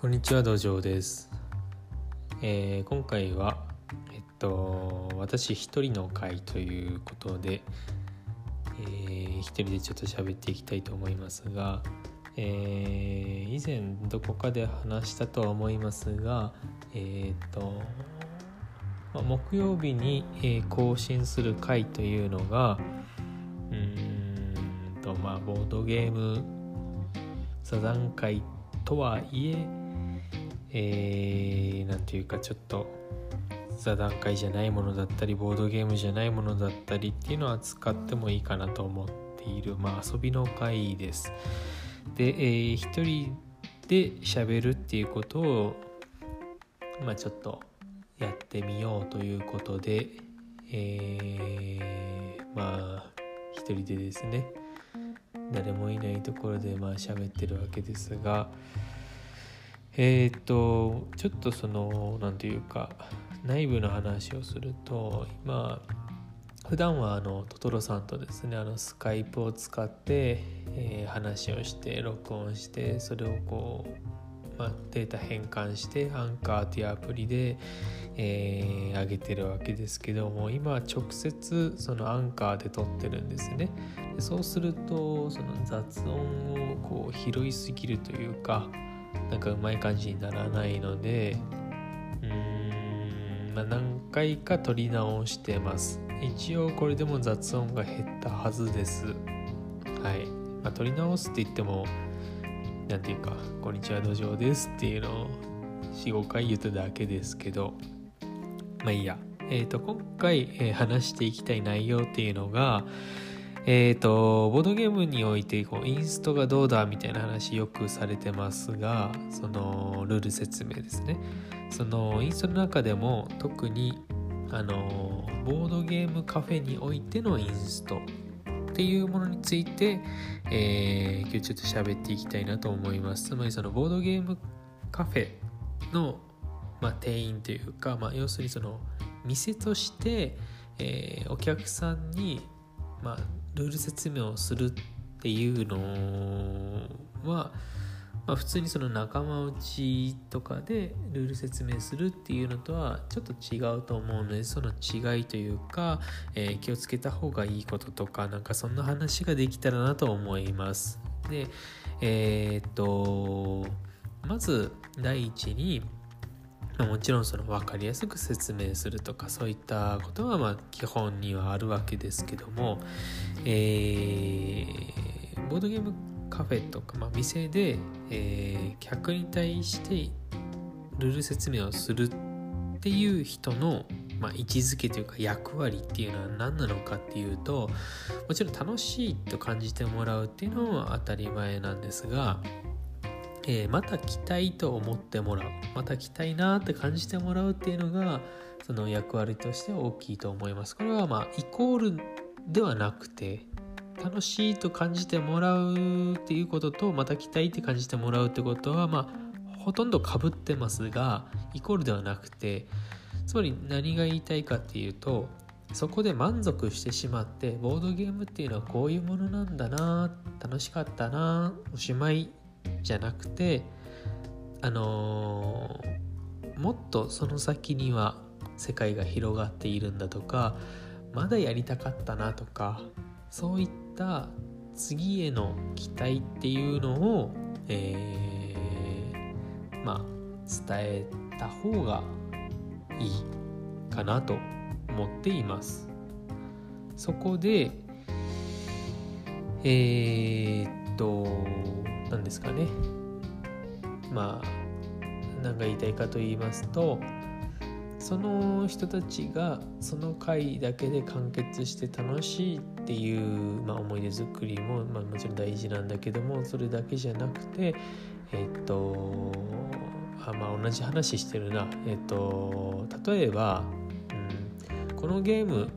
こんにちは土壌です、えー今回はえっと私一人の会ということで、えー一人でちょっと喋っていきたいと思いますが、えー以前どこかで話したとは思いますがえっとまあ木曜日に、え更新する回というのがうーんとまあボードゲーム座談会とはいええー、なんていうかちょっと座談会じゃないものだったりボードゲームじゃないものだったりっていうのは使ってもいいかなと思っているまあ遊びの会です。で、えー一人で喋るっていうことをまあちょっとやってみようということでえー、まあ一人でですね誰もいないところでまあ喋ってるわけですがえっ、とちょっとそのなんていうか内部の話をすると今普段はあのトトロさんとですねあのスカイプを使って、えー話をして録音してそれをこう、まあ、データ変換してアンカーというアプリで、えー上げてるわけですけども今は直接そのアンカーで撮ってるんですね。でそうするとその雑音をこう拾いすぎるというかなんかうまい感じにならないのでうーん、まあ、何回か撮り直してます。一応これでも雑音が減ったはずです。はい、まあ、撮り直すって言ってもなんていうか「こんにちは土壌です」っていうのを45回言っただけですけど。まあいいや。えっ、と今回、えー話していきたい内容っていうのがえー、とボードゲームにおいてこうインストがどうだみたいな話よくされてますがそのルール説明ですね。そのインストの中でも特にあのボードゲームカフェにおいてのインストっていうものについて、えー今日ちょっと喋っていきたいなと思います。つまりそのボードゲームカフェの、まあ、店員というか、まあ、要するにその店として、えーお客さんに、まあ、ルール説明をするっていうのは、まあ、普通にその仲間内とかでルール説明するっていうのとはちょっと違うと思うのでその違いというか、えー気をつけた方がいいこととかなんかそんな話ができたらなと思います。でえーっとまず第一にまあもちろんその分かりやすく説明するとかそういったことはまあ基本にはあるわけですけども、えーボードゲームカフェとか、まあ、店で、えー客に対してルール説明をするっていう人の、まあ、位置づけというか役割っていうのは何なのかっていうともちろん楽しいと感じてもらうっていうのは当たり前なんですがえーまた来たいと思ってもらうまた来たいなって感じてもらうっていうのがその役割として大きいと思います。これはまあイコールではなくて楽しいと感じてもらうっていうこととまた来たいって感じてもらうってことはまあほとんどかぶってますがイコールではなくてつまり何が言いたいかっていうとそこで満足してしまってボードゲームっていうのはこういうものなんだな楽しかったなおしまいじゃなくてあのーもっとその先には世界が広がっているんだとかまだやりたかったなとかそういった次への期待っていうのを、えーまあ伝えた方がいいかなと思っています。そこでえーっと何ですかね。まあ何が言いたいかと言いますとその人たちがその回だけで完結して楽しいっていう、まあ、思い出作りも、まあ、もちろん大事なんだけどもそれだけじゃなくてえっとあまあ同じ話してるな。えっと例えば、うん、このゲーム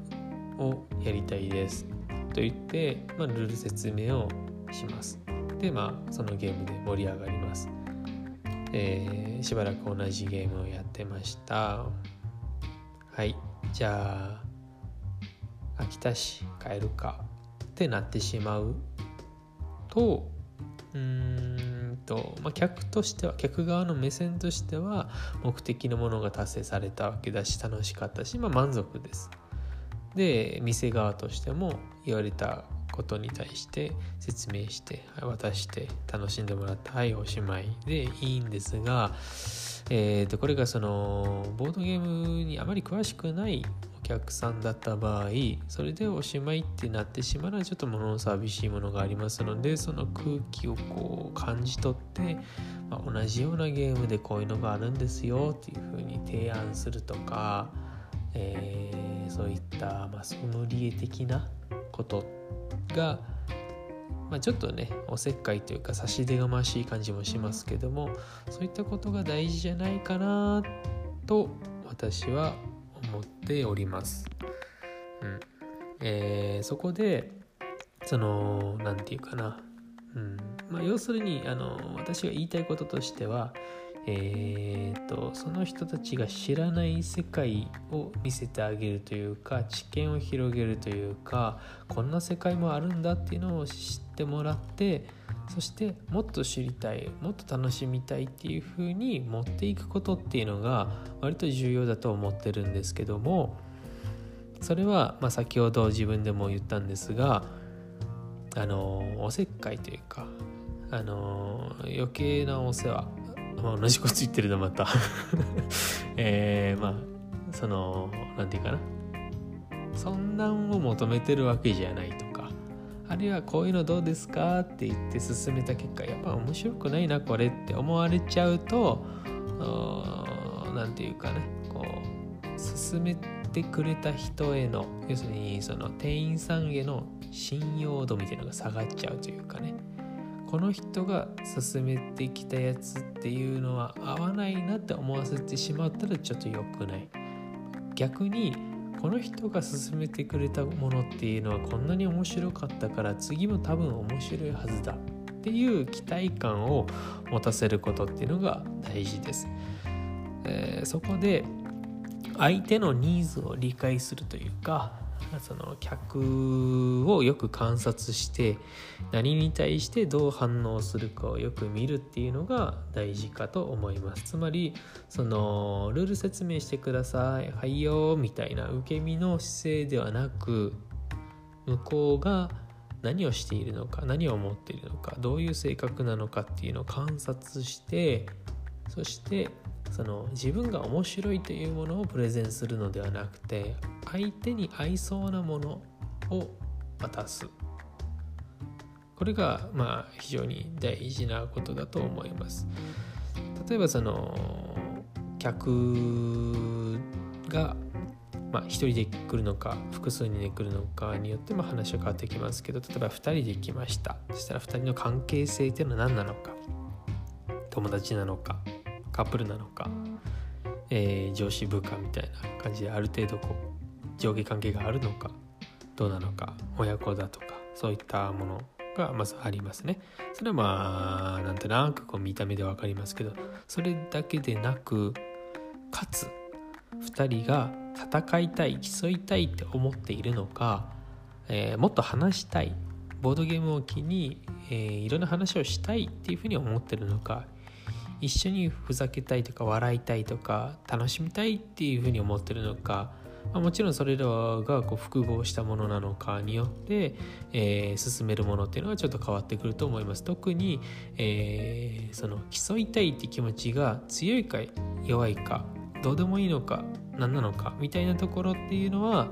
をやりたいですと言って、まあ、ルール説明をします。でまあそのゲームで盛り上がります。えーしばらく同じゲームをやってました。はい。じゃあ飽きたし帰るか。ってなってしまう。とうんとまあ、客としては客側の目線としては目的のものが達成されたわけだし楽しかったし、まあ、満足です。で店側としても言われたことに対して説明して渡して楽しんでもらったはいおしまいでいいんですが、えー、とこれがそのボードゲームにあまり詳しくないお客さんだった場合それでおしまいってなってしまうのはちょっと物の寂しいものがありますのでその空気をこう感じ取って、まあ、同じようなゲームでこういうのがあるんですよっていうふうに提案するとか、えー、そういった、まあ、ソムリエ的なことが、まあ、ちょっとねおせっかいというか差し出がましい感じもしますけどもそういったことが大事じゃないかなと私は思っております。うん。えー、そこでその何て言うかな、うん。まあ、要するにあの私が言いたいこととしてはえーと、その人たちが知らない世界を見せてあげるというか知見を広げるというかこんな世界もあるんだっていうのを知ってもらってそしてもっと知りたいもっと楽しみたいっていう風に持っていくことっていうのが割と重要だと思ってるんですけどもそれは、まあ、先ほど自分でも言ったんですがあのおせっかいというかあの余計なお世話まあ、同じこと言ってるのまた。えー、まあその何て言うかな。そんなんを求めてるわけじゃないとか。あるいはこういうのどうですかって言って進めた結果やっぱ面白くないなこれって思われちゃうと何て言うかねこう進めてくれた人への要するにその店員さんへの信用度みたいなのが下がっちゃうというかね。この人が勧めてきたやつっていうのは合わないなって思わせてしまったらちょっと良くない。逆にこの人が勧めてくれたものっていうのはこんなに面白かったから次も多分面白いはずだっていう期待感を持たせることっていうのが大事です、えー、そこで相手のニーズを理解するというかその客をよく観察して何に対してどう反応するかをよく見るっていうのが大事かと思います。つまりそのルール説明してくださいはいよみたいな受け身の姿勢ではなく向こうが何をしているのか何を思っているのかどういう性格なのかっていうのを観察してそしてその自分が面白いというものをプレゼンするのではなくて相手に合いそうなものを渡す。これがまあ非常に大事なことだと思います。例えばその客がまあ、1人で来るのか複数人で来るのかによっても話は変わってきますけど例えば2人で来ました。そしたら2人の関係性っていうのは何なのか。友達なのか。カップルなのか、えー、上司部下みたいな感じである程度こう上下関係があるのかどうなのか親子だとかそういったものがまずありますね。それはまあなんとなくこう見た目で分かりますけどそれだけでなくかつ2人が戦いたい競いたいって思っているのか、えー、もっと話したいボードゲームを機に、えー、いろんな話をしたいっていうふうに思ってるのか一緒にふざけたいとか笑いたいとか楽しみたいっていうふうに思ってるのか、まあ、もちろんそれらがこう複合したものなのかによって、えー、進めるものっていうのはちょっと変わってくると思います。特に、えー、その競いたいって気持ちが強いか弱いかどうでもいいのか何なのかみたいなところっていうのは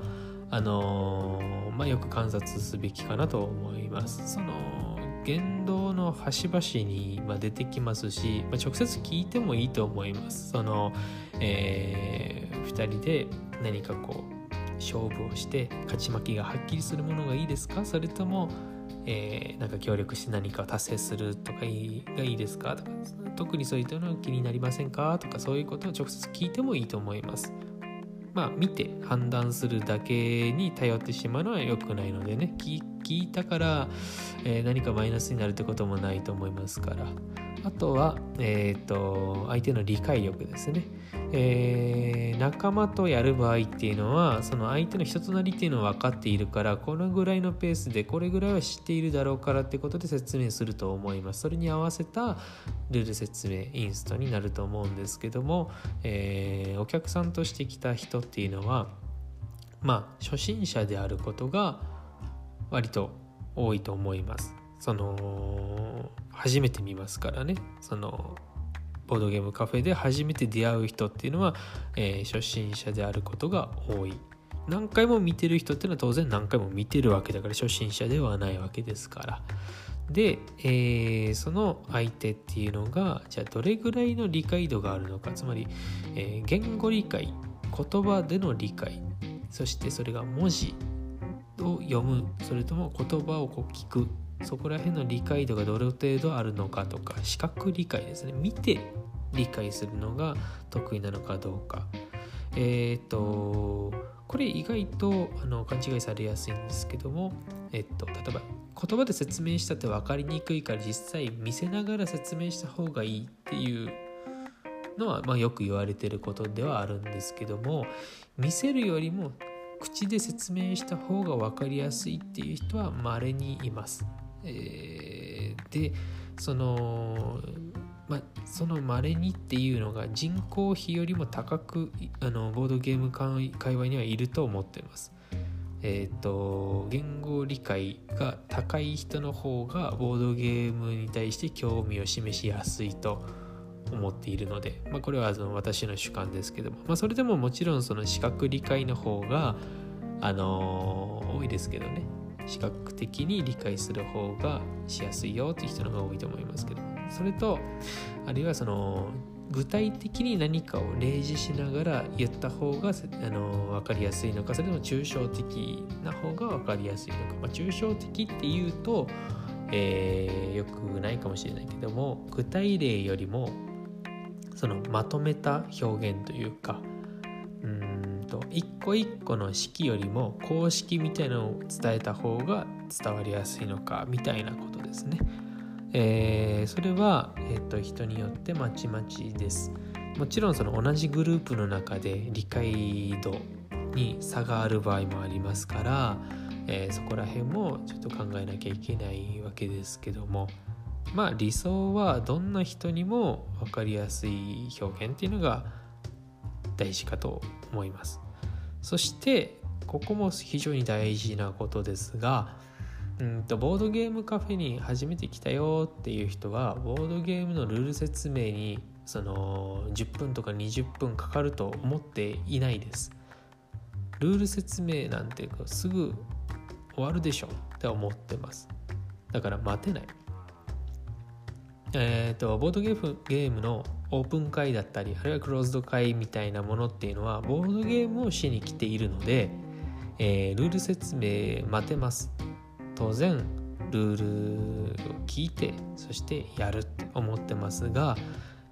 あのー、まあ、よく観察すべきかなと思います。その言動の端々に出てきますし、まあ、直接聞いてもいいと思います。その、えー、2人で何かこう勝負をして勝ち負けがはっきりするものがいいですか？それとも、えー、なんか協力して何かを達成するとかがいいですか？とか特にそういったの気になりませんか？とかそういうことを直接聞いてもいいと思います。まあ見て判断するだけに頼ってしまうのは良くないのでね。聞いたから、えー、何かマイナスになるってこともないと思いますから。あとは、えーと、相手の理解力ですね、えー、仲間とやる場合っていうのはその相手の人となりっていうのは分かっているからこのぐらいのペースでこれぐらいは知っているだろうからってことで説明すると思います。それに合わせたルール説明インストになると思うんですけども、えー、お客さんとして来た人っていうのはまあ初心者であることが割と多いと思います。その初めて見ますからね。そのボードゲームカフェで初めて出会う人っていうのは、えー、初心者であることが多い。何回も見てる人っていうのは当然何回も見てるわけだから初心者ではないわけですから。で、えー、その相手っていうのがじゃあどれぐらいの理解度があるのか。つまり、えー、言語理解言葉での理解。そしてそれが文字。を読むそれとも言葉をこう聞く。そこら辺の理解度がどれ程度あるのかとか視覚理解ですね。見て理解するのが得意なのかどうか。えっ、ー、とこれ意外とあの勘違いされやすいんですけども、えっと、例えば言葉で説明したって分かりにくいから実際見せながら説明した方がいいっていうのは、まあ、よく言われてることではあるんですけども見せるよりも口で説明した方が分かりやすいっていう人は稀にいます。えー、でそのま、その稀にっていうのが人口比よりも高くあのボードゲーム界隈にはいると思ってます。えっ、ー、と言語理解が高い人の方がボードゲームに対して興味を示しやすいと思っているので、まあ、これはその私の主観ですけども、まあ、それでももちろんその視覚理解の方があのー、多いですけどね。視覚的に理解する方がしやすいよっていう人の方が多いと思いますけど。それとあるいはその具体的に何かを例示しながら言った方があの分かりやすいのかそれとも抽象的な方が分かりやすいのか、まあ、抽象的っていうと、えー、よくないかもしれないけども具体例よりもそのまとめた表現というかうんと一個一個の式よりも公式みたいなのを伝えた方が伝わりやすいのかみたいなことですね。えー、それは、えーと、人によってまちまちです。もちろんその同じグループの中で理解度に差がある場合もありますから、えー、そこら辺もちょっと考えなきゃいけないわけですけどもまあ理想はどんな人にも分かりやすい表現っていうのが大事かと思います。そしてここも非常に大事なことですがうんとボードゲームカフェに初めて来たよっていう人はボードゲームのルール説明にその10分とか20分かかると思っていないです。ルール説明なんていうかすぐ終わるでしょって思ってます。だから待てない。えっ、ー、と、ボードゲームゲームのオープン会だったり、あるいはクローズド会みたいなものっていうのは、ボードゲームをしに来ているので、えー、ルール説明待てます。当然、ルールを聞いて、そしてやるって思ってますが、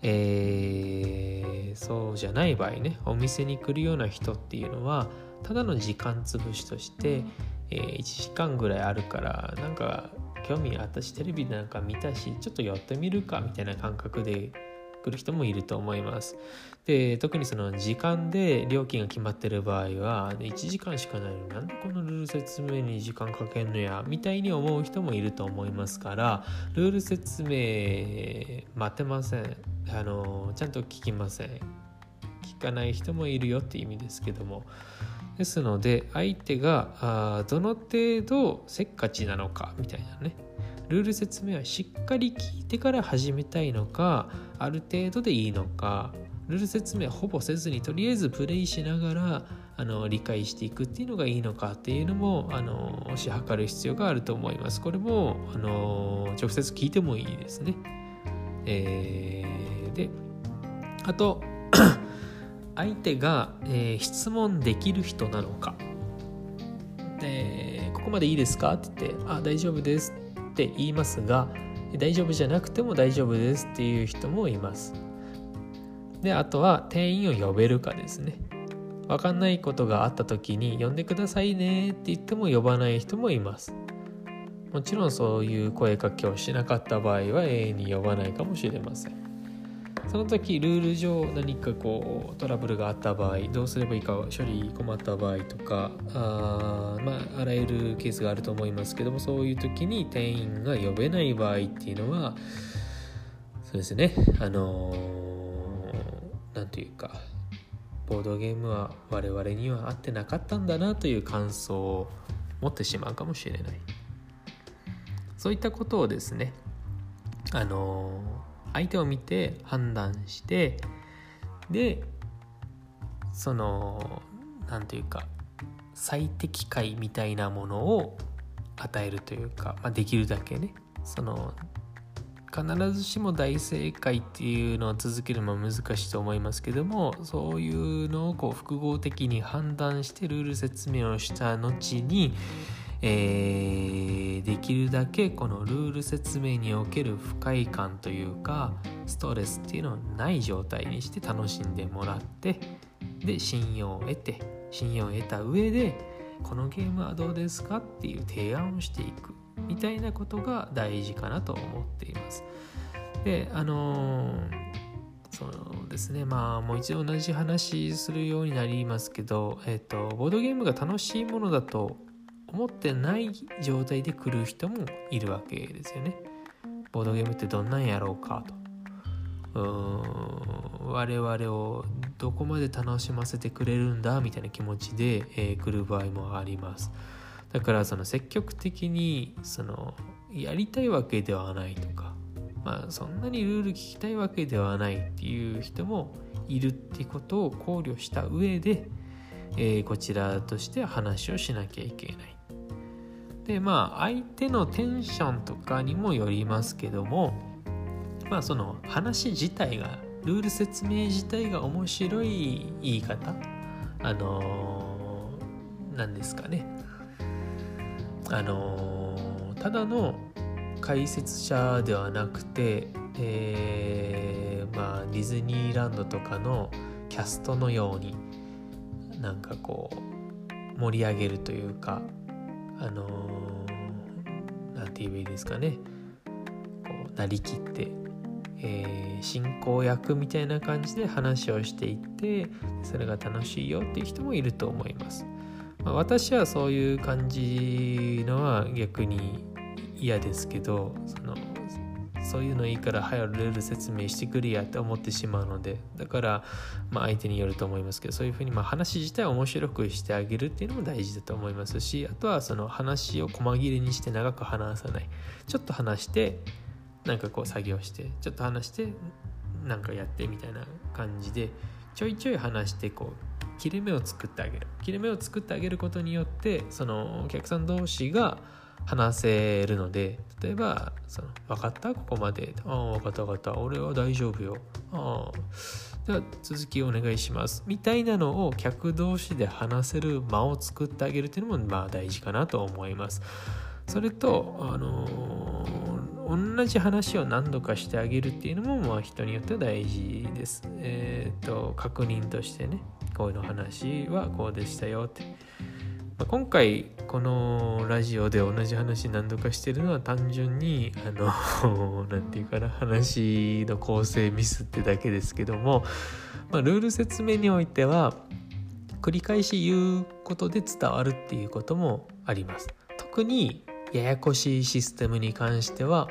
えー、そうじゃない場合ね、お店に来るような人っていうのは、ただの時間潰しとして、えー、1時間ぐらいあるから、なんか興味私テレビなんか見たしちょっと寄ってみるかみたいな感覚で来る人もいると思います。で特にその時間で料金が決まってる場合は1時間しかないの。になんでこのルール説明に時間かけんのやみたいに思う人もいると思いますからルール説明待てません。あのちゃんと聞きません。聞かない人もいるよって意味ですけどもですので相手があどの程度せっかちなのかみたいなねルール説明はしっかり聞いてから始めたいのかある程度でいいのかルール説明ほぼせずにとりあえずプレイしながらあの理解していくっていうのがいいのかっていうのもあの推し量る必要があると思います。これもあの直接聞いてもいいですね。えー、であと相手が、えー、質問できる人なのか。でここまでいいですか？って言って「あ大丈夫です」って言いますが大丈夫じゃなくても大丈夫です。っていう人もいます。であとは店員を呼べるかですね。分かんないことがあった時に呼んでくださいね。って言っても呼ばない人もいます。もちろんそういう声かけをしなかった場合は永遠に呼ばないかもしれません。その時ルール上何かこうトラブルがあった場合どうすればいいか処理困った場合とかあ,、まあ、あらゆるケースがあると思いますけどもそういう時に店員が呼べない場合っていうのはそうですねあの何、ー、ていうかボードゲームは我々には合ってなかったんだなという感想を持ってしまうかもしれない。そういったことをですねあの相手を見て判断してでその何て言うか最適解みたいなものを与えるというか、まあ、できるだけね。その必ずしも大正解っていうのを続けるのは難しいと思いますけどもそういうのをこう複合的に判断してルール説明をした後に、えー、できるだけこのルール説明における不快感というかストレスっていうのをない状態にして楽しんでもらってで信用を得て信用を得た上でこのゲームはどうですかっていう提案をしていくみたいなことが大事かなと思っています。であのそうですねまあもう一度同じ話するようになりますけど、えーと、ボードゲームが楽しいものだと思ってない状態で来る人もいるわけですよね。ボードゲームってどんなんやろうかと。うーん我々をどこまで楽しませてくれるんだみたいな気持ちで、えー、来る場合もあります。だからその積極的にそのやりたいわけではないとか、まあ、そんなにルール聞きたいわけではないっていう人もいるってことを考慮した上で、えー、こちらとして話をしなきゃいけない。でまあ相手のテンションとかにもよりますけどもまあその話自体がルール説明自体が面白い言い方あのー、なんですかね。あのー、ただの解説者ではなくて、えー、まあ、ディズニーランドとかのキャストのようになんかこう盛り上げるというかあの何、ー、て言えばいいですかねこうなりきって、えー、進行役みたいな感じで話をしていってそれが楽しいよっていう人もいると思います。まあ、私はそういう感じのは逆に嫌ですけどそのそういうのいいから早くルール説明してくれやって思ってしまうのでだからまあ相手によると思いますけどそういうふうにまあ話自体を面白くしてあげるっていうのも大事だと思いますしあとはその話を細切れにして長く話さない。ちょっと話してなんかこう作業してちょっと話してなんかやってみたいな感じでちょいちょい話してこう切れ目を作ってあげる。切れ目を作ってあげることによってそのお客さん同士が話せるので例えばその「分かった？ここまで」「ああ分かった分かった。俺は大丈夫よ」ああ。じゃあ続きお願いします。みたいなのを客同士で話せる間を作ってあげるっていうのもまあ大事かなと思います。それとあのー、同じ話を何度かしてあげるっていうのもまあ人によっては大事です。えっ、ー、と確認としてね。こういうの話はこうでしたよって。まあ、今回このラジオで同じ話何度かしてるのは単純にあの 何て言うかな話の構成ミスってだけですけども、まあ、ルール説明においては繰り返し言うことで伝わるっていうこともあります。特にややこしいシステムに関しては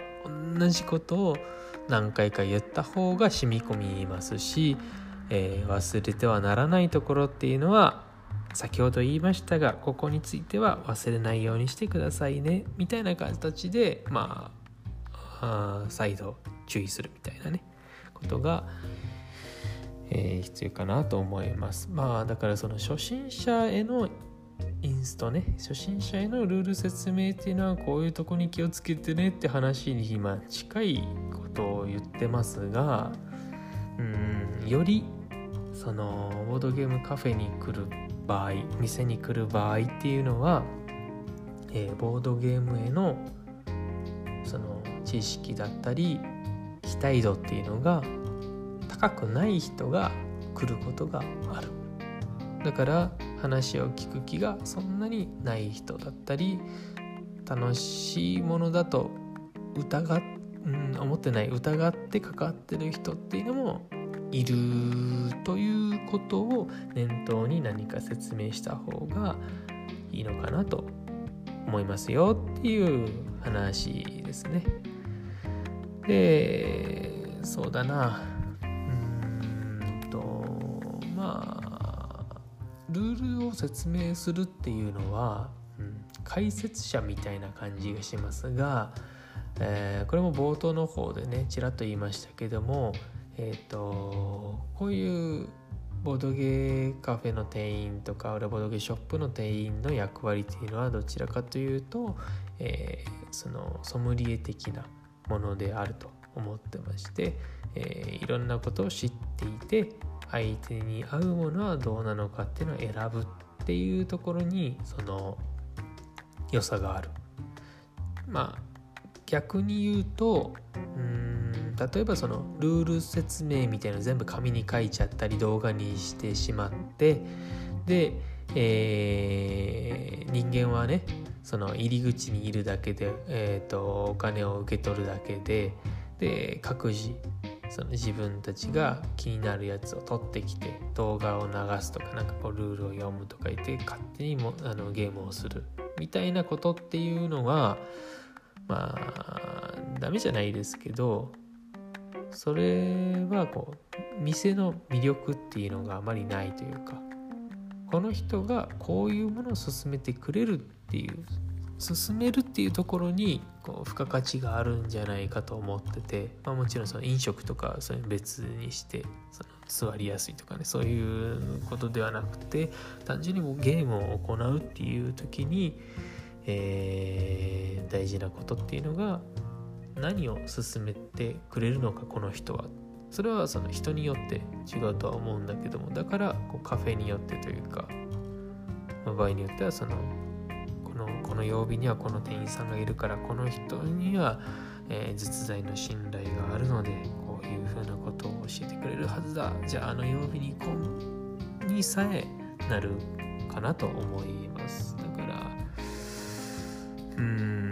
同じことを何回か言った方が染み込みますしえー、忘れてはならないところっていうのは先ほど言いましたがここについては忘れないようにしてくださいねみたいな形でまあ再度注意するみたいなねことが、えー、必要かなと思います。まあだからその初心者へのインストね初心者へのルール説明っていうのはこういうとこに気をつけてねって話に今近いことを言ってますがうんよりそのボードゲームカフェに来る場合店に来る場合っていうのは、えー、ボードゲームへのその知識だったり期待度っていうのが高くない人が来ることがある。だから話を聞く気がそんなにない人だったり楽しいものだと疑っ、うん、思ってない疑ってかかってる人っていうのもいるということを念頭に何か説明した方がいいのかなと思いますよっていう話ですね。でそうだなうんとまあルールを説明するっていうのは、うん、解説者みたいな感じがしますが、えー、これも冒頭の方でねちらっと言いましたけどもえっ、ー、とこういうボドゲカフェの店員とか裏ボドゲショップの店員の役割っていうのはどちらかというと、えー、そのソムリエ的なものであると思ってまして、えー、いろんなことを知っていて相手に合うものはどうなのかっていうのを選ぶっていうところにその良さがある。まあ逆に言うとうん例えばそのルール説明みたいなの全部紙に書いちゃったり動画にしてしまってで、えー、人間はねその入り口にいるだけで、えーと、お金を受け取るだけでで各自その自分たちが気になるやつを取ってきて動画を流すとかなんかこうルールを読むとか言って勝手にもあのゲームをする。みたいなことっていうのはまあダメじゃないですけどそれはこう店の魅力っていうのがあまりないというかこの人がこういうものを勧めてくれるっていう進めるっていうところにこう付加価値があるんじゃないかと思ってて、まあ、もちろんその飲食とかそういう別にしてその座りやすいとかねそういうことではなくて単純にもうゲームを行うっていう時に、えー、大事なことっていうのが何を進めてくれるのかこの人はそれはその人によって違うとは思うんだけどもだからこうカフェによってというか、まあ、場合によってはそのこのこの曜日にはこの店員さんがいるからこの人には、えー、実在の信頼があるのでこういうふうなことを教えてくれるはずだ。じゃああの曜日に行こうにさえなるかなと思います。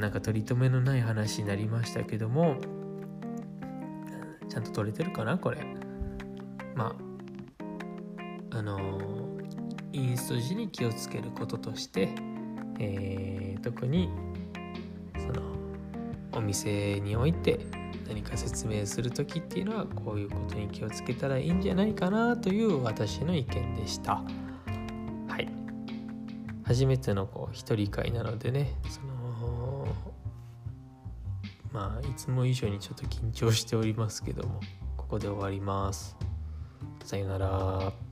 なんか取り留めのない話になりましたけどもちゃんと取れてるかなこれまああのインスト時に気をつけることとしてえー、特にそのお店において何か説明する時っていうのはこういうことに気をつけたらいいんじゃないかなという私の意見でした。はい。初めてのこう一人会なのでね、そのつも以上にちょっと緊張しておりますけども、ここで終わります。さよなら。